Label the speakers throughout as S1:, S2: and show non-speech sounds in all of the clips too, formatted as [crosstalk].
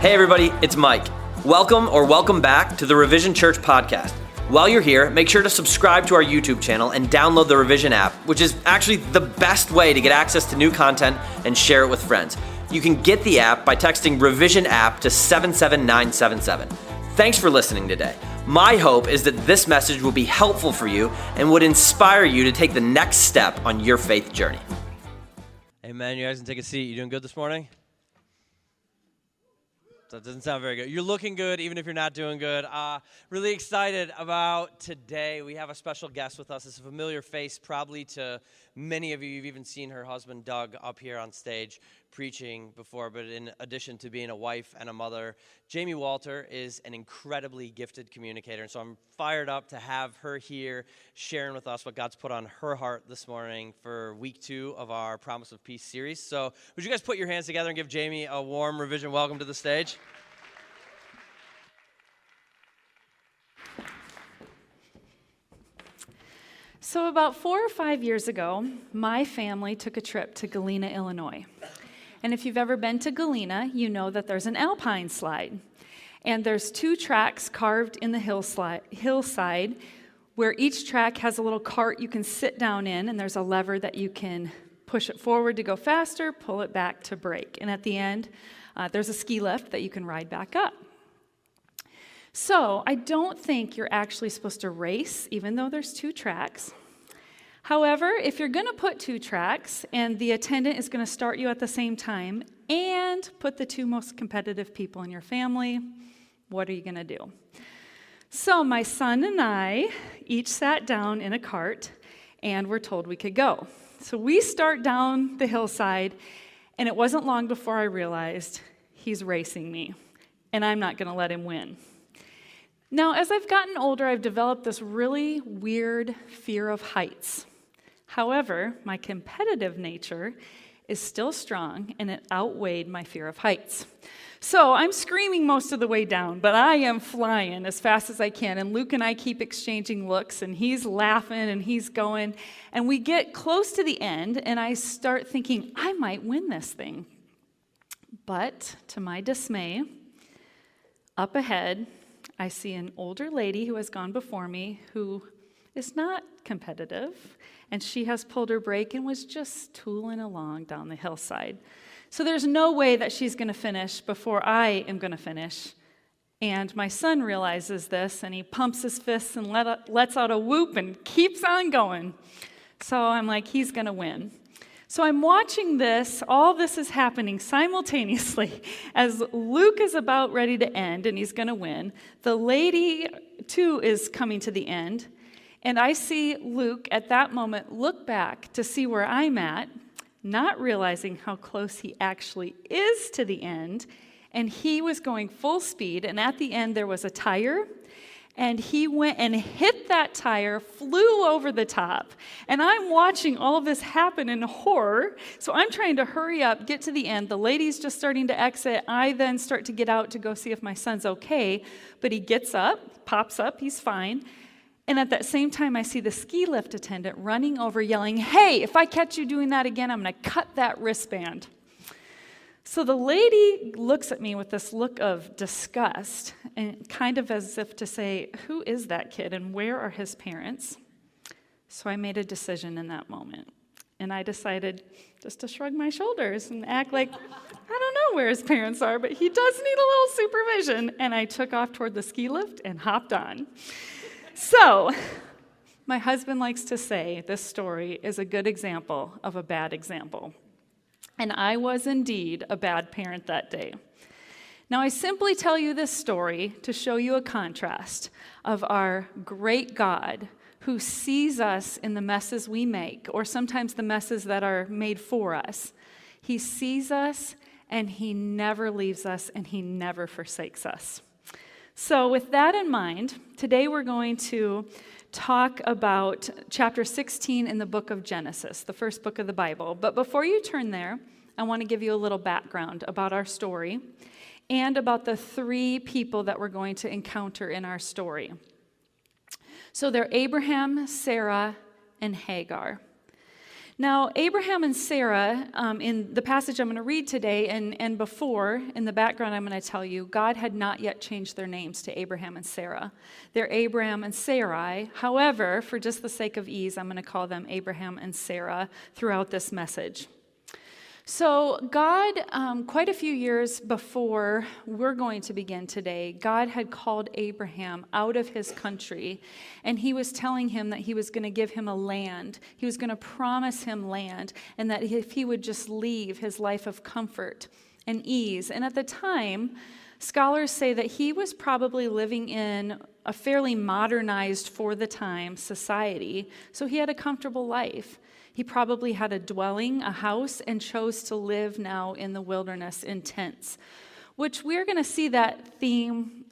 S1: Hey, everybody, it's Mike. Welcome or welcome back to the Revision Church podcast. While you're here, make sure to subscribe to our YouTube channel and download the Revision app, which is actually the best way to get access to new content and share it with friends. You can get the app by texting Revision app to 77977. Thanks for listening today. My hope is that this message will be helpful for you and would inspire you to take the next step on your faith journey.
S2: Amen. You guys can take a seat. You doing good this morning? That doesn't sound very good. You're looking good, even if you're not doing good. Uh, really excited about today. We have a special guest with us. It's a familiar face, probably to many of you. You've even seen her husband, Doug, up here on stage preaching before. But in addition to being a wife and a mother, Jaime Wolter is an incredibly gifted communicator. And so I'm fired up to have her here sharing with us what God's put on her heart this morning for week two of our Promise of Peace series. So would you guys put your hands together and give Jamie a warm revision welcome to the stage?
S3: So, about four or five years ago, my family took a trip to Galena, Illinois. And if you've ever been to Galena, you know that there's an alpine slide. And there's two tracks carved in the hillside where each track has a little cart you can sit down in, and there's a lever that you can push it forward to go faster, pull it back to brake. And at the end, uh, there's a ski lift that you can ride back up. So I don't think you're actually supposed to race, even though there's two tracks. However, if you're going to put two tracks and the attendant is going to start you at the same time and put the two most competitive people in your family, what are you going to do? So, my son and I each sat down in a cart and were told we could go. So, we start down the hillside, and it wasn't long before I realized he's racing me, and I'm not going to let him win. Now, as I've gotten older, I've developed this really weird fear of heights. However, my competitive nature is still strong and it outweighed my fear of heights. So I'm screaming most of the way down, but I am flying as fast as I can. And Luke and I keep exchanging looks, and he's laughing and he's going. And we get close to the end, and I start thinking, I might win this thing. But to my dismay, up ahead, I see an older lady who has gone before me who is not competitive, and she has pulled her brake and was just tooling along down the hillside. So there's no way that she's going to finish before I am going to finish. And my son realizes this and he pumps his fists and let, lets out a whoop and keeps on going. So I'm like, he's going to win. So I'm watching this, all this is happening simultaneously [laughs] as Luke is about ready to end and he's going to win. The lady, too, is coming to the end. And I see Luke at that moment look back to see where I'm at, not realizing how close he actually is to the end. And he was going full speed. And at the end, there was a tire and he went and hit that tire, flew over the top. And I'm watching all of this happen in horror. So I'm trying to hurry up, get to the end. The lady's just starting to exit. I then start to get out to go see if my son's okay. But he gets up, pops up, he's fine. And at that same time, I see the ski lift attendant running over, yelling, Hey, if I catch you doing that again, I'm going to cut that wristband. So the lady looks at me with this look of disgust and kind of as if to say, Who is that kid and where are his parents? So I made a decision in that moment. And I decided just to shrug my shoulders and act like [laughs] I don't know where his parents are, but he does need a little supervision. And I took off toward the ski lift and hopped on. So, [laughs] my husband likes to say this story is a good example of a bad example. And I was indeed a bad parent that day. Now, I simply tell you this story to show you a contrast of our great God who sees us in the messes we make, or sometimes the messes that are made for us. He sees us and he never leaves us and he never forsakes us. So, with that in mind, today we're going to talk about chapter 16 in the book of Genesis, the first book of the Bible. But before you turn there, I want to give you a little background about our story and about the three people that we're going to encounter in our story. So they're Abraham, Sarah, and Hagar. Now, Abraham and Sarah, um, in the passage I'm going to read today and, and before, in the background, I'm going to tell you, God had not yet changed their names to Abraham and Sarah. They're Abraham and Sarai. However, for just the sake of ease, I'm going to call them Abraham and Sarah throughout this message. So, God, um, quite a few years before we're going to begin today, God had called Abraham out of his country, and he was telling him that he was going to give him a land. He was going to promise him land, and that if he would just leave his life of comfort and ease. And at the time, scholars say that he was probably living in a fairly modernized for the time society, so he had a comfortable life. He probably had a dwelling, a house, and chose to live now in the wilderness in tents, which we're going to see that theme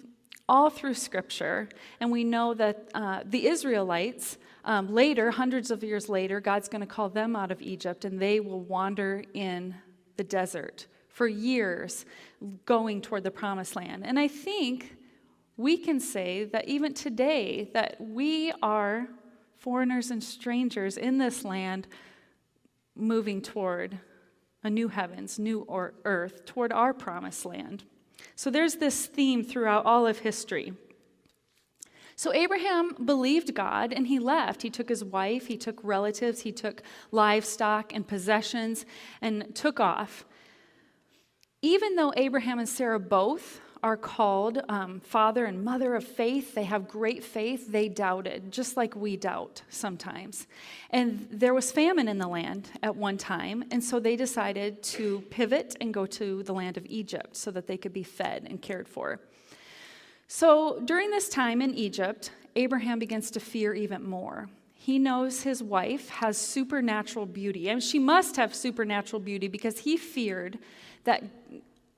S3: all through Scripture. And we know that uh, the Israelites, um, later, hundreds of years later, God's going to call them out of Egypt, and they will wander in the desert for years, going toward the promised land. And I think we can say that even today, that we are foreigners and strangers in this land moving toward a new heavens, new earth, toward our promised land. So there's this theme throughout all of history. So Abraham believed God and he left. He took his wife, he took relatives, he took livestock and possessions and took off. Even though Abraham and Sarah both are called um, father and mother of faith. They have great faith. They doubted, just like we doubt sometimes. And there was famine in the land at one time, and so they decided to pivot and go to the land of Egypt so that they could be fed and cared for. So during this time in Egypt, Abraham begins to fear even more. He knows his wife has supernatural beauty, and she must have supernatural beauty because he feared that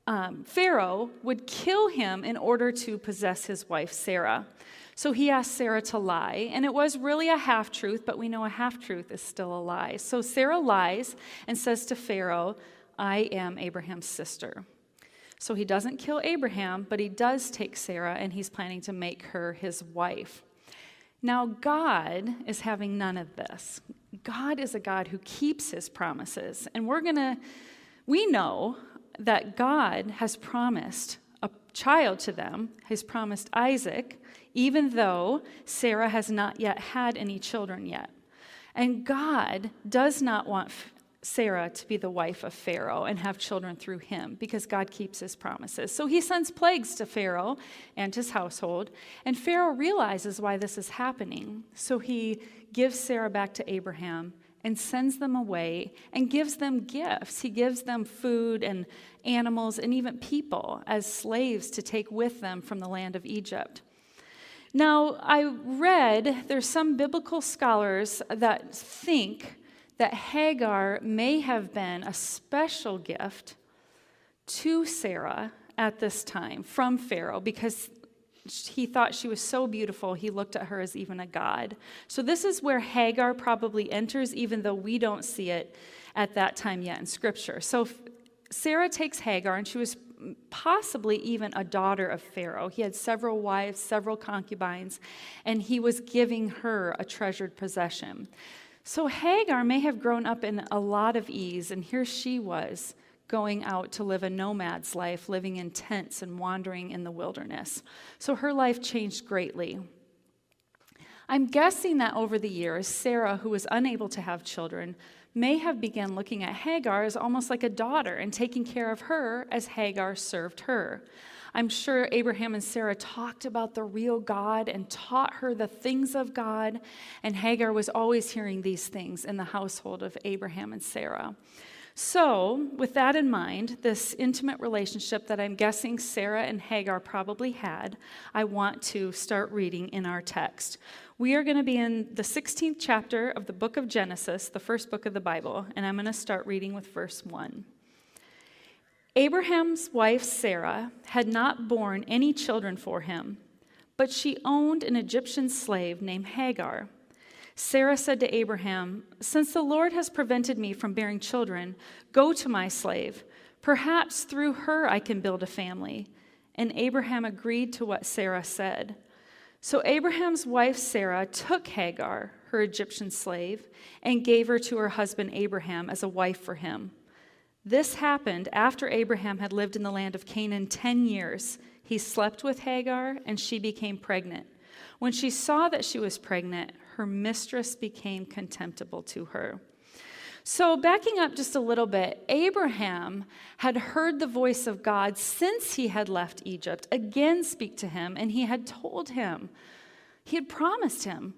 S3: um, Pharaoh would kill him in order to possess his wife, Sarah. So he asked Sarah to lie, and it was really a half truth, but we know a half truth is still a lie. So Sarah lies and says to Pharaoh, I am Abraham's sister. So he doesn't kill Abraham, but he does take Sarah, and he's planning to make her his wife. Now, God is having none of this. God is a God who keeps his promises. And we're going to, we know that God has promised a child to them, has promised Isaac, even though Sarah has not yet had any children yet. And God does not want Sarah to be the wife of Pharaoh and have children through him because God keeps his promises. So he sends plagues to Pharaoh and his household, and Pharaoh realizes why this is happening. So he gives Sarah back to Abraham and sends them away and gives them gifts. He gives them food and animals and even people as slaves to take with them from the land of Egypt. Now, I read there's some biblical scholars that think that Hagar may have been a special gift to Sarah at this time from Pharaoh because he thought she was so beautiful, he looked at her as even a god. So, this is where Hagar probably enters, even though we don't see it at that time yet in Scripture. So, Sarah takes Hagar, and she was possibly even a daughter of Pharaoh. He had several wives, several concubines, and he was giving her a treasured possession. So, Hagar may have grown up in a lot of ease, and here she was going out to live a nomad's life, living in tents and wandering in the wilderness. So her life changed greatly. I'm guessing that over the years, Sarah, who was unable to have children, may have begun looking at Hagar as almost like a daughter and taking care of her as Hagar served her. I'm sure Abraham and Sarah talked about the real God and taught her the things of God, and Hagar was always hearing these things in the household of Abraham and Sarah. So, with that in mind, this intimate relationship that I'm guessing Sarah and Hagar probably had, I want to start reading in our text. We are going to be in the 16th chapter of the book of Genesis, the first book of the Bible, and I'm going to start reading with verse 1. Abraham's wife Sarah had not borne any children for him, but she owned an Egyptian slave named Hagar. Sarah said to Abraham, Since the Lord has prevented me from bearing children, go to my slave. Perhaps through her I can build a family. And Abraham agreed to what Sarah said. So Abraham's wife Sarah took Hagar, her Egyptian slave, and gave her to her husband Abraham as a wife for him. This happened after Abraham had lived in the land of Canaan 10 years. He slept with Hagar, and she became pregnant. When she saw that she was pregnant, her mistress became contemptible to her. So, backing up just a little bit, Abraham had heard the voice of God since he had left Egypt again speak to him, and he had told him, he had promised him,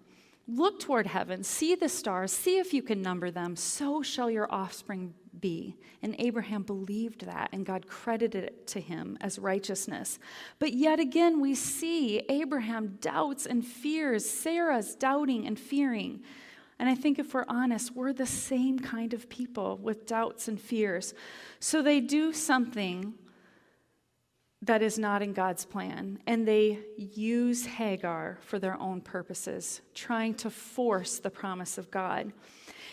S3: Look toward heaven, see the stars, see if you can number them, so shall your offspring be. And Abraham believed that, and God credited it to him as righteousness. But yet again, we see Abraham doubts and fears, Sarah's doubting and fearing. And I think if we're honest, we're the same kind of people with doubts and fears. So they do something that is not in God's plan, and they use Hagar for their own purposes, trying to force the promise of God.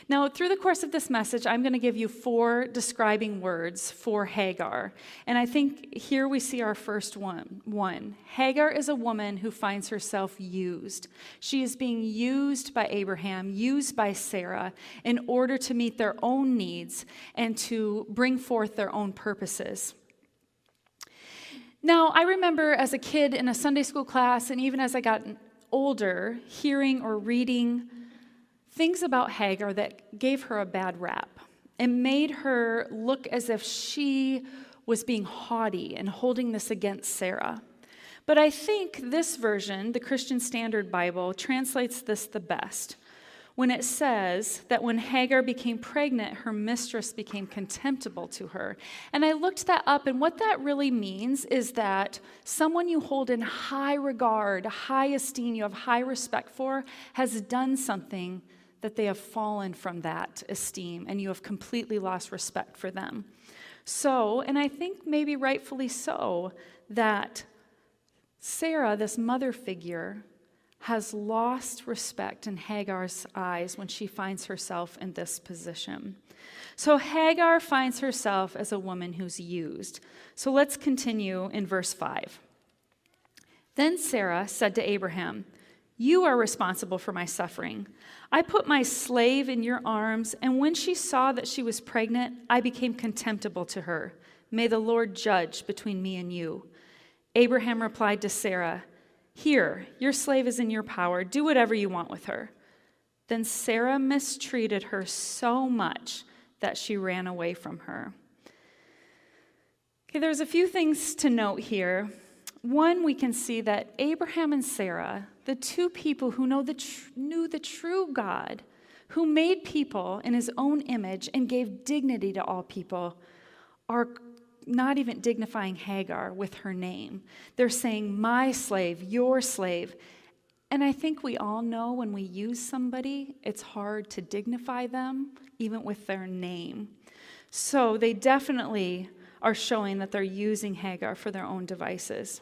S3: Now, through the course of this message, I'm going to give you four describing words for Hagar. And I think here we see our first one. One, Hagar is a woman who finds herself used. She is being used by Abraham, used by Sarah, in order to meet their own needs and to bring forth their own purposes. Now, I remember as a kid in a Sunday school class, and even as I got older, hearing or reading things about Hagar that gave her a bad rap and made her look as if she was being haughty and holding this against Sarah. But I think this version, the Christian Standard Bible, translates this the best when it says that when Hagar became pregnant, her mistress became contemptible to her. And I looked that up, and what that really means is that someone you hold in high regard, high esteem, you have high respect for, has done something that they have fallen from that esteem and you have completely lost respect for them. So, and I think maybe rightfully so, that Sarah, this mother figure, has lost respect in Hagar's eyes when she finds herself in this position. So Hagar finds herself as a woman who's used. So let's continue in verse 5. Then Sarah said to Abraham, you are responsible for my suffering. I put my slave in your arms, and when she saw that she was pregnant, I became contemptible to her. May the Lord judge between me and you. Abraham replied to Sarah, Here, your slave is in your power. Do whatever you want with her. Then Sarah mistreated her so much that she ran away from her. Okay, there's a few things to note here. One, we can see that Abraham and Sarah, the two people who know the tr- knew the true God, who made people in his own image and gave dignity to all people, are not even dignifying Hagar with her name. They're saying, My slave, your slave. And I think we all know when we use somebody, it's hard to dignify them, even with their name. So they definitely are showing that they're using Hagar for their own devices.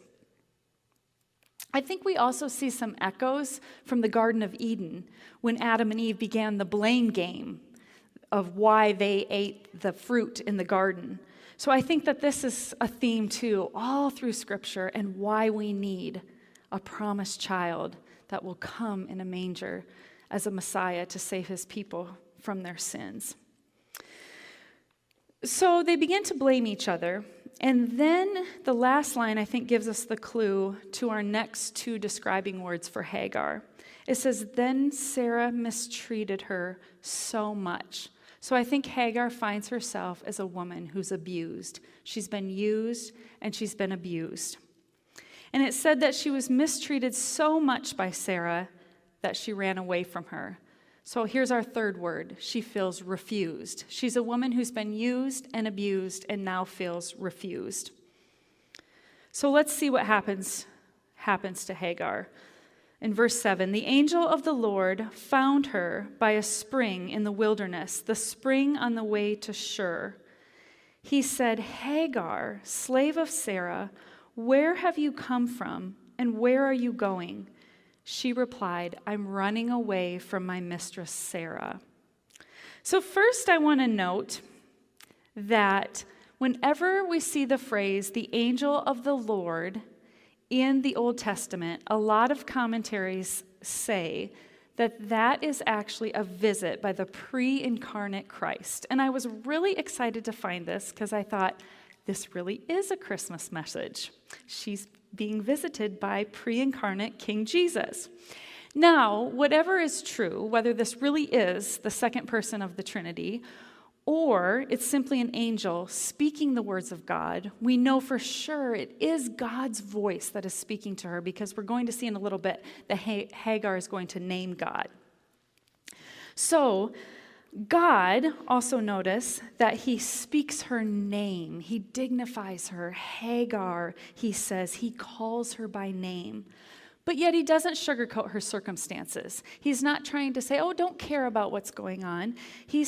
S3: I think we also see some echoes from the Garden of Eden when Adam and Eve began the blame game of why they ate the fruit in the garden. So I think that this is a theme too, all through Scripture, and why we need a promised child that will come in a manger as a Messiah to save his people from their sins. So they begin to blame each other and then the last line, I think, gives us the clue to our next two describing words for Hagar. It says, Then Sarah mistreated her so much. So I think Hagar finds herself as a woman who's abused. She's been used and she's been abused. And it said that she was mistreated so much by Sarah that she ran away from her. So here's our third word. She feels refused. She's a woman who's been used and abused and now feels refused. So let's see what happens happens to Hagar. In verse 7, the angel of the Lord found her by a spring in the wilderness, the spring on the way to Shur. He said, Hagar, slave of Sarah, where have you come from and where are you going? She replied, I'm running away from my mistress Sarah. So, first, I want to note that whenever we see the phrase, the angel of the Lord, in the Old Testament, a lot of commentaries say that that is actually a visit by the pre incarnate Christ. And I was really excited to find this because I thought this really is a Christmas message. She's being visited by pre incarnate King Jesus. Now, whatever is true, whether this really is the second person of the Trinity, or it's simply an angel speaking the words of God, we know for sure it is God's voice that is speaking to her because we're going to see in a little bit that Hagar is going to name God. So, God also notice that he speaks her name. He dignifies her. Hagar, he says, he calls her by name. But yet he doesn't sugarcoat her circumstances. He's not trying to say, oh, don't care about what's going on. He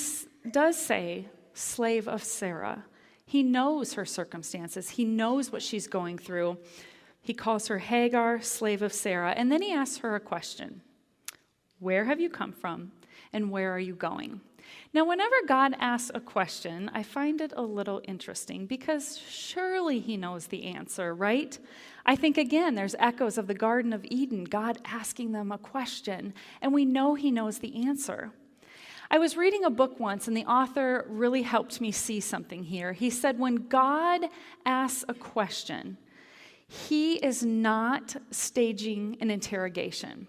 S3: does say, slave of Sarah. He knows her circumstances, he knows what she's going through. He calls her Hagar, slave of Sarah. And then he asks her a question Where have you come from, and where are you going? Now, whenever God asks a question, I find it a little interesting because surely He knows the answer, right? I think again, there's echoes of the Garden of Eden, God asking them a question, and we know He knows the answer. I was reading a book once, and the author really helped me see something here. He said, When God asks a question, He is not staging an interrogation.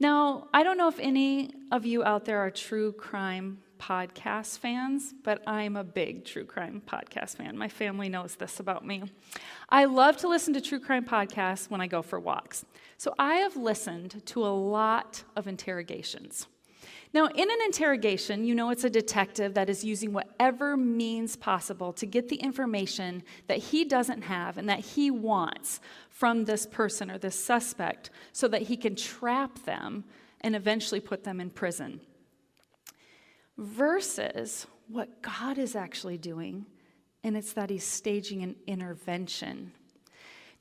S3: Now, I don't know if any of you out there are true crime podcast fans, but I'm a big true crime podcast fan. My family knows this about me. I love to listen to true crime podcasts when I go for walks. So I have listened to a lot of interrogations. Now, in an interrogation, you know it's a detective that is using whatever means possible to get the information that he doesn't have and that he wants from this person or this suspect so that he can trap them and eventually put them in prison. Versus what God is actually doing, and it's that he's staging an intervention.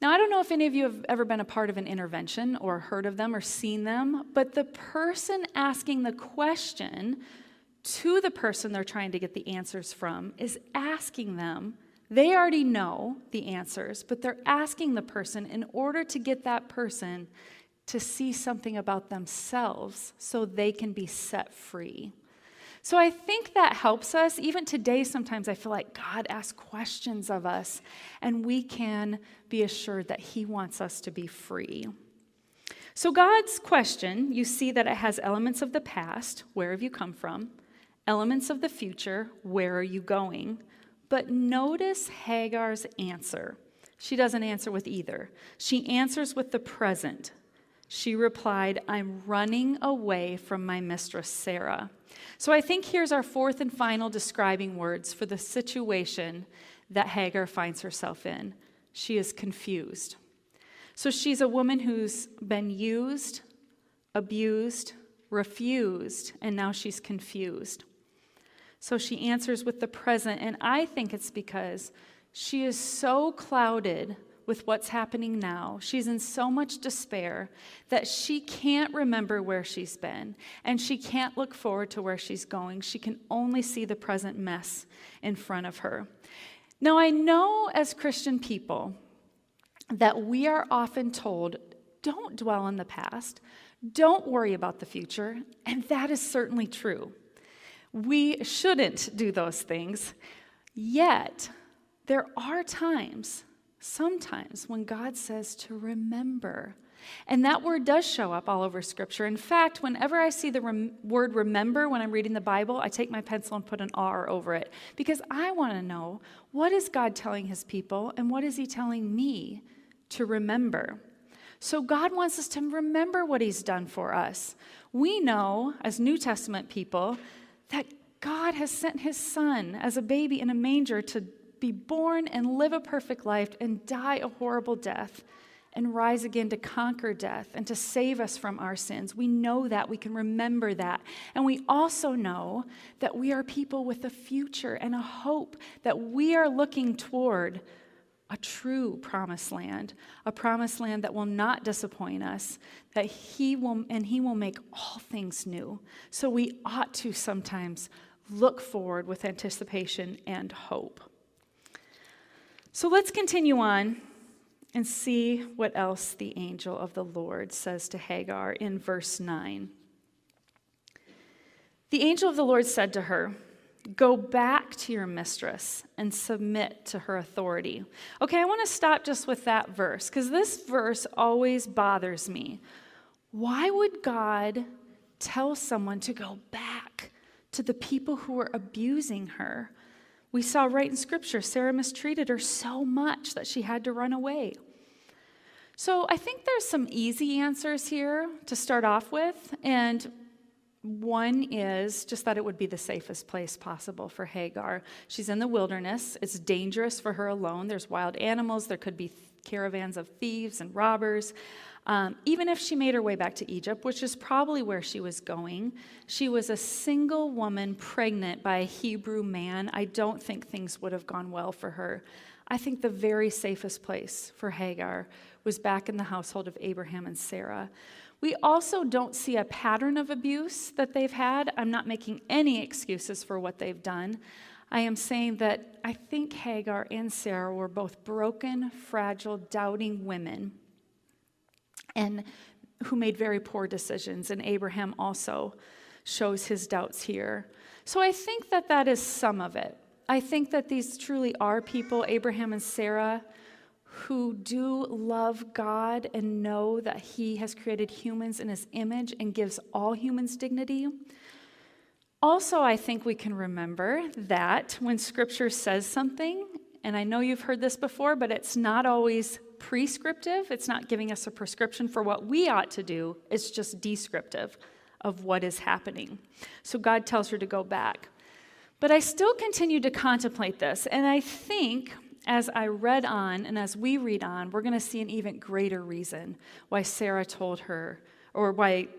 S3: Now, I don't know if any of you have ever been a part of an intervention or heard of them or seen them, but the person asking the question to the person they're trying to get the answers from is asking them. They already know the answers, but they're asking the person in order to get that person to see something about themselves so they can be set free. So I think that helps us. Even today, sometimes I feel like God asks questions of us, and we can be assured that He wants us to be free. So, God's question, you see that it has elements of the past where have you come from? Elements of the future where are you going? But notice Hagar's answer. She doesn't answer with either. She answers with the present. She replied, I'm running away from my mistress Sarah. So I think here's our fourth and final describing words for the situation that Hagar finds herself in. She is confused. So she's a woman who's been used, abused, refused, and now she's confused. So she answers with the present, and I think it's because she is so clouded with what's happening now. She's in so much despair that she can't remember where she's been and she can't look forward to where she's going. She can only see the present mess in front of her. Now, I know as Christian people that we are often told don't dwell on the past, don't worry about the future, and that is certainly true. We shouldn't do those things. Yet, there are times sometimes when God says to remember. And that word does show up all over Scripture. In fact, whenever I see the rem- word remember when I'm reading the Bible, I take my pencil and put an R over it because I want to know what is God telling his people and what is he telling me to remember. So God wants us to remember what he's done for us. We know, as New Testament people, that God has sent his son as a baby in a manger to be born and live a perfect life and die a horrible death and rise again to conquer death and to save us from our sins. We know that. We can remember that. And we also know that we are people with a future and a hope that we are looking toward a true promised land, a promised land that will not disappoint us, that he will and he will make all things new. So we ought to sometimes look forward with anticipation and hope. So let's continue on and see what else the angel of the Lord says to Hagar in verse 9. The angel of the Lord said to her, Go back to your mistress and submit to her authority. Okay, I want to stop just with that verse because this verse always bothers me. Why would God tell someone to go back to the people who were abusing her? We saw right in Scripture, Sarah mistreated her so much that she had to run away. So I think there's some easy answers here to start off with. And one is just that it would be the safest place possible for Hagar. She's in the wilderness. It's dangerous for her alone. There's wild animals. There could be caravans of thieves and robbers. Um, even if she made her way back to Egypt, which is probably where she was going, she was a single woman pregnant by a Hebrew man. I don't think things would have gone well for her. I think the very safest place for Hagar was back in the household of Abraham and Sarah. We also don't see a pattern of abuse that they've had. I'm not making any excuses for what they've done. I am saying that I think Hagar and Sarah were both broken, fragile, doubting women and who made very poor decisions. And Abraham also shows his doubts here. So I think that that is some of it. I think that these truly are people, Abraham and Sarah, who do love God and know that He has created humans in His image and gives all humans dignity. Also, I think we can remember that when Scripture says something, and I know you've heard this before, but it's not always prescriptive, it's not giving us a prescription for what we ought to do, it's just descriptive of what is happening. So God tells her to go back. But I still continue to contemplate this, and I think as I read on and as we read on, we're going to see an even greater reason why Sarah told her, or why,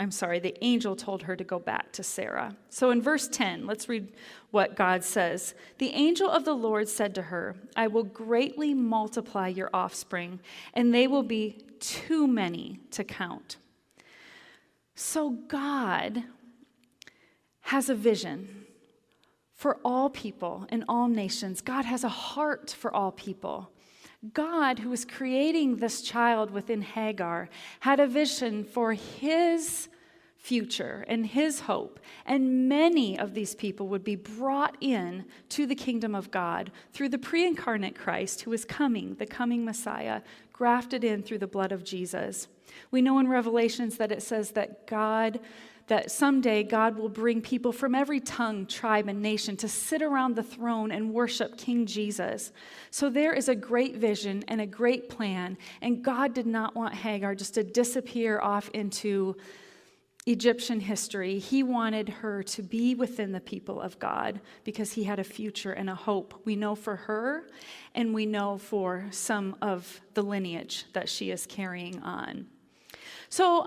S3: I'm sorry, the angel told her to go back to Sarah. So in verse 10, let's read what God says. The angel of the Lord said to her, I will greatly multiply your offspring, and they will be too many to count. So God has a vision for all people in all nations. God has a heart for all people. God, who was creating this child within Hagar, had a vision for his future and his hope. And many of these people would be brought in to the kingdom of God through the pre incarnate Christ who is coming, the coming Messiah, grafted in through the blood of Jesus. We know in Revelations that it says that God that someday God will bring people from every tongue, tribe, and nation to sit around the throne and worship King Jesus. So there is a great vision and a great plan, and God did not want Hagar just to disappear off into Egyptian history. He wanted her to be within the people of God because he had a future and a hope. We know for her, and we know for some of the lineage that she is carrying on. So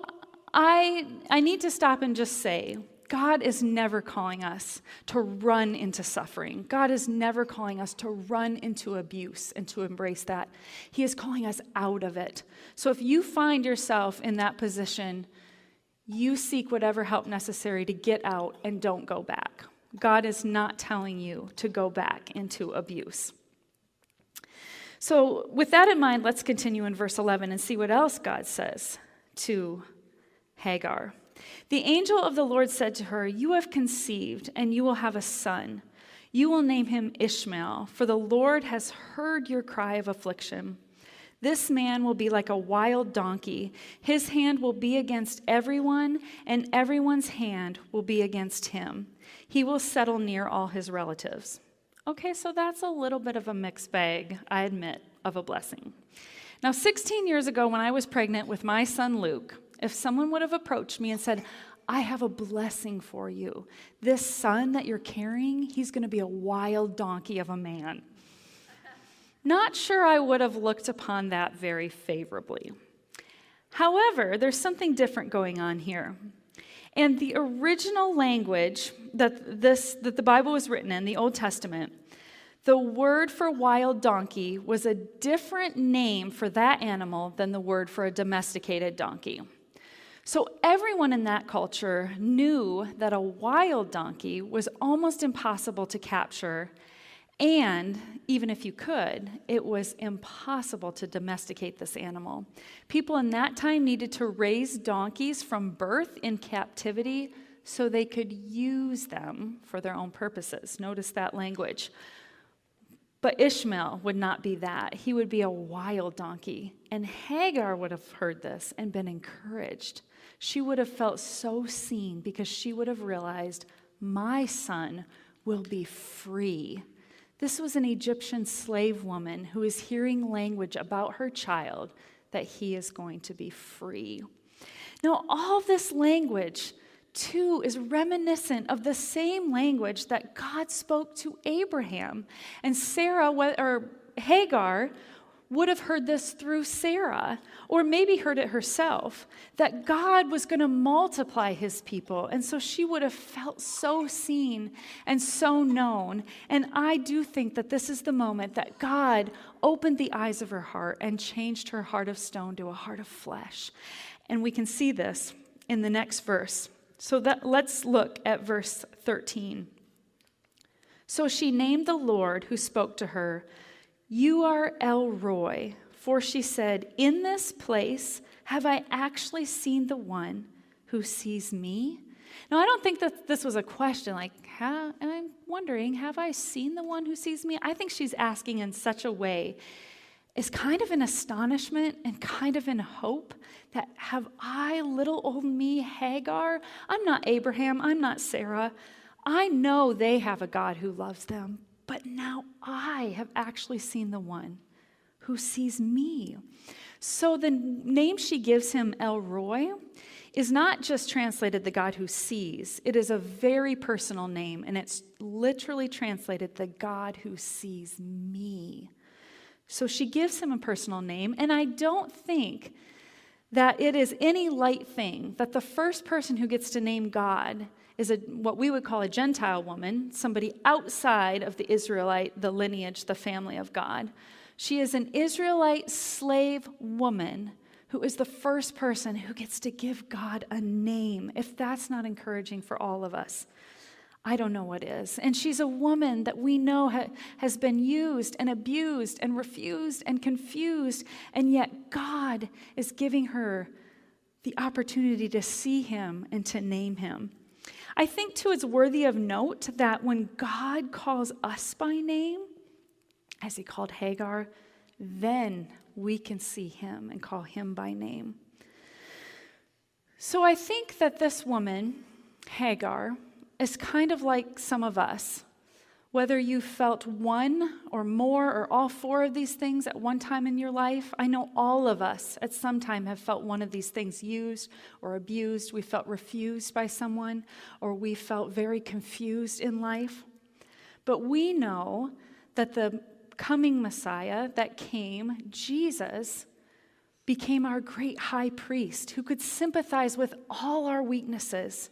S3: I, I need to stop and just say, God is never calling us to run into suffering. God is never calling us to run into abuse and to embrace that. He is calling us out of it. So if you find yourself in that position, you seek whatever help necessary to get out and don't go back. God is not telling you to go back into abuse. So, with that in mind, let's continue in verse 11 and see what else God says to Hagar. The angel of the Lord said to her, You have conceived, and you will have a son. You will name him Ishmael, for the Lord has heard your cry of affliction. This man will be like a wild donkey. His hand will be against everyone, and everyone's hand will be against him. He will settle near all his relatives. Okay, so that's a little bit of a mixed bag, I admit, of a blessing. Now, 16 years ago, when I was pregnant with my son Luke, if someone would have approached me and said, I have a blessing for you. This son that you're carrying, he's going to be a wild donkey of a man. Not sure I would have looked upon that very favorably. However, there's something different going on here. And the original language that, this, that the Bible was written in, the Old Testament, the word for wild donkey was a different name for that animal than the word for a domesticated donkey. So everyone in that culture knew that a wild donkey was almost impossible to capture, And even if you could, it was impossible to domesticate this animal. People in that time needed to raise donkeys from birth in captivity so they could use them for their own purposes. Notice that language. But Ishmael would not be that. He would be a wild donkey. And Hagar would have heard this and been encouraged. She would have felt so seen because she would have realized, my son will be free. This was an Egyptian slave woman who is hearing language about her child that he is going to be free. Now, all this language too is reminiscent of the same language that God spoke to Abraham. And Sarah, or Hagar, would have heard this through Sarah, or maybe heard it herself, that God was going to multiply his people. And so she would have felt so seen and so known. And I do think that this is the moment that God opened the eyes of her heart and changed her heart of stone to a heart of flesh. And we can see this in the next verse. So that, let's look at verse 13. So she named the Lord who spoke to her, You are El Roi, for she said, In this place have I actually seen the one who sees me? Now, I don't think that this was a question like, how, and I'm wondering, have I seen the one who sees me? I think she's asking in such a way is kind of an astonishment and kind of in hope that have I, little old me, Hagar, I'm not Abraham, I'm not Sarah. I know they have a God who loves them, but now I have actually seen the one who sees me. So the name she gives him, El Roi, is not just translated the God who sees. It is a very personal name, and it's literally translated the God who sees me. So she gives him a personal name, and I don't think that it is any light thing that the first person who gets to name God is a, what we would call a Gentile woman, somebody outside of the Israelite, the lineage, the family of God. She is an Israelite slave woman who is the first person who gets to give God a name, if that's not encouraging for all of us. I don't know what is. And she's a woman that we know ha- has been used and abused and refused and confused, and yet God is giving her the opportunity to see him and to name him. I think, too, it's worthy of note that when God calls us by name, as he called Hagar, then we can see him and call him by name. So I think that this woman, Hagar, is kind of like some of us. Whether you felt one or more or all four of these things at one time in your life, I know all of us at some time have felt one of these things used or abused. We felt refused by someone or we felt very confused in life. But we know that the coming Messiah that came, Jesus, became our great high priest who could sympathize with all our weaknesses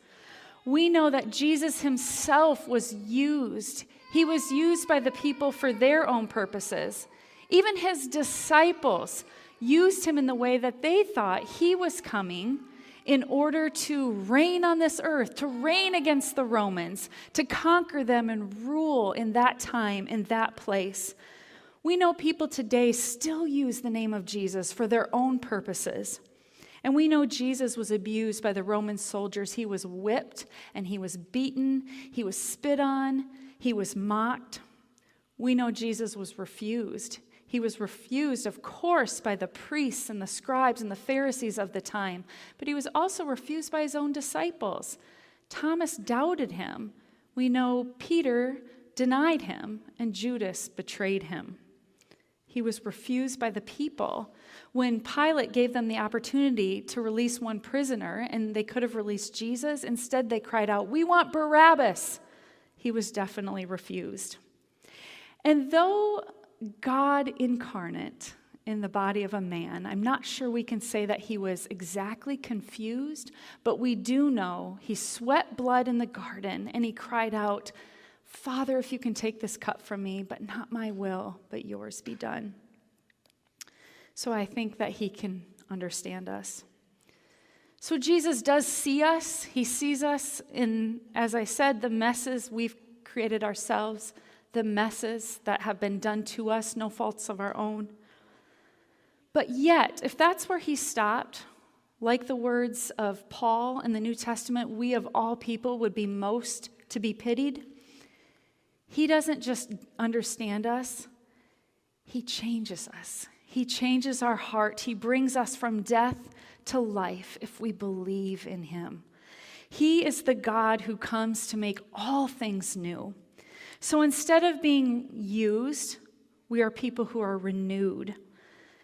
S3: we know that Jesus himself was used. He was used by the people for their own purposes. Even his disciples used him in the way that they thought he was coming in order to reign on this earth, to reign against the Romans, to conquer them and rule in that time, in that place. We know people today still use the name of Jesus for their own purposes. And we know Jesus was abused by the Roman soldiers. He was whipped and he was beaten, he was spit on, he was mocked. We know Jesus was refused. He was refused, of course, by the priests and the scribes and the Pharisees of the time, but he was also refused by his own disciples. Thomas doubted him. We know Peter denied him, and Judas betrayed him. He was refused by the people. When Pilate gave them the opportunity to release one prisoner and they could have released Jesus, instead they cried out, We want Barabbas. He was definitely refused. And though God incarnate in the body of a man, I'm not sure we can say that he was exactly confused, but we do know he sweat blood in the garden and he cried out, Father, if you can take this cup from me, but not my will, but yours be done. So I think that he can understand us. So Jesus does see us. He sees us in, as I said, the messes we've created ourselves, the messes that have been done to us, no faults of our own. But yet, if that's where he stopped, like the words of Paul in the New Testament, we of all people would be most to be pitied. He doesn't just understand us, He changes us. He changes our heart. He brings us from death to life if we believe in Him. He is the God who comes to make all things new. So instead of being used, we are people who are renewed.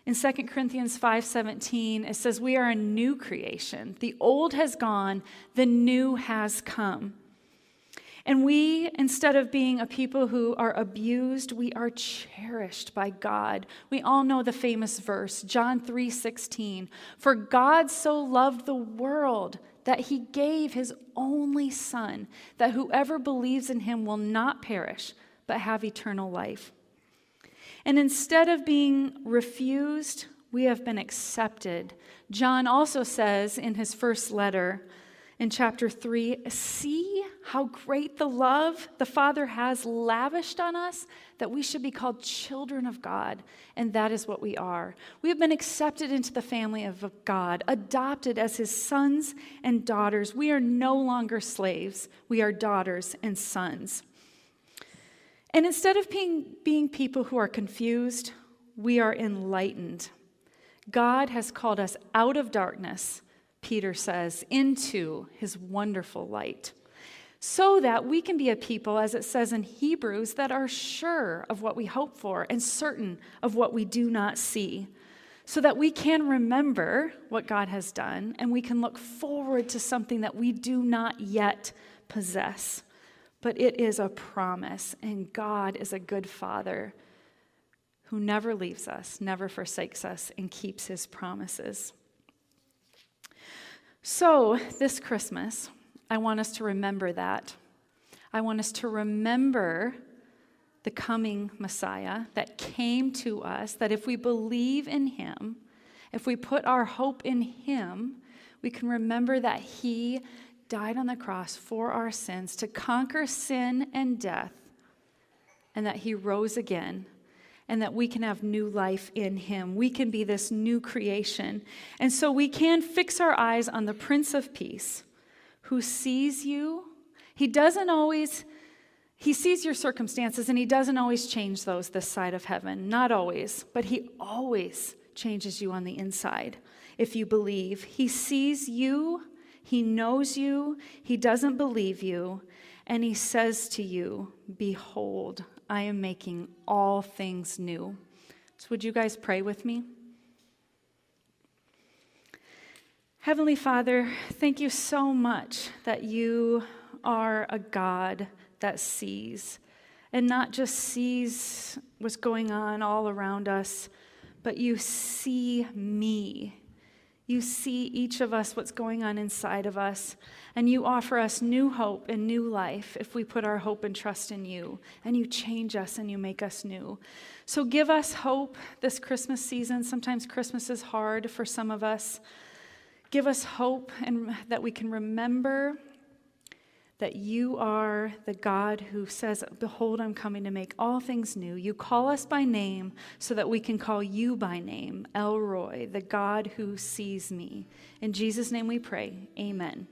S3: In 2 Corinthians 5:17 it says we are a new creation. The old has gone, the new has come. And we, instead of being a people who are abused, we are cherished by God. We all know the famous verse, John 3 16. For God so loved the world that he gave his only Son, that whoever believes in him will not perish, but have eternal life. And instead of being refused, we have been accepted. John also says in his first letter, in chapter 3 see how great the love the Father has lavished on us that we should be called children of God. And that is what we are. We have been accepted into the family of God, adopted as his sons and daughters. We are no longer slaves, we are daughters and sons. And instead of being, being people who are confused, we are enlightened. God has called us out of darkness Peter says, into his wonderful light, so that we can be a people, as it says in Hebrews, that are sure of what we hope for and certain of what we do not see, so that we can remember what God has done and we can look forward to something that we do not yet possess. But it is a promise, and God is a good father who never leaves us, never forsakes us, and keeps his promises. So, this Christmas, I want us to remember that. I want us to remember the coming Messiah that came to us, that if we believe in him, if we put our hope in him, we can remember that he died on the cross for our sins to conquer sin and death, and that he rose again and that we can have new life in Him. We can be this new creation. And so we can fix our eyes on the Prince of Peace who sees you. He doesn't always. He sees your circumstances and he doesn't always change those this side of heaven. Not always, but he always changes you on the inside if you believe. He sees you, he knows you, he doesn't believe you, and he says to you, Behold, I am making all things new. So, would you guys pray with me? Heavenly Father, thank you so much that you are a God that sees, and not just sees what's going on all around us, but you see me you see each of us, what's going on inside of us, and you offer us new hope and new life if we put our hope and trust in you. And you change us and you make us new. So give us hope this Christmas season. Sometimes Christmas is hard for some of us. Give us hope and that we can remember that you are the God who says, Behold, I'm coming to make all things new. You call us by name so that we can call you by name, El Roi, the God who sees me. In Jesus' name we pray. Amen.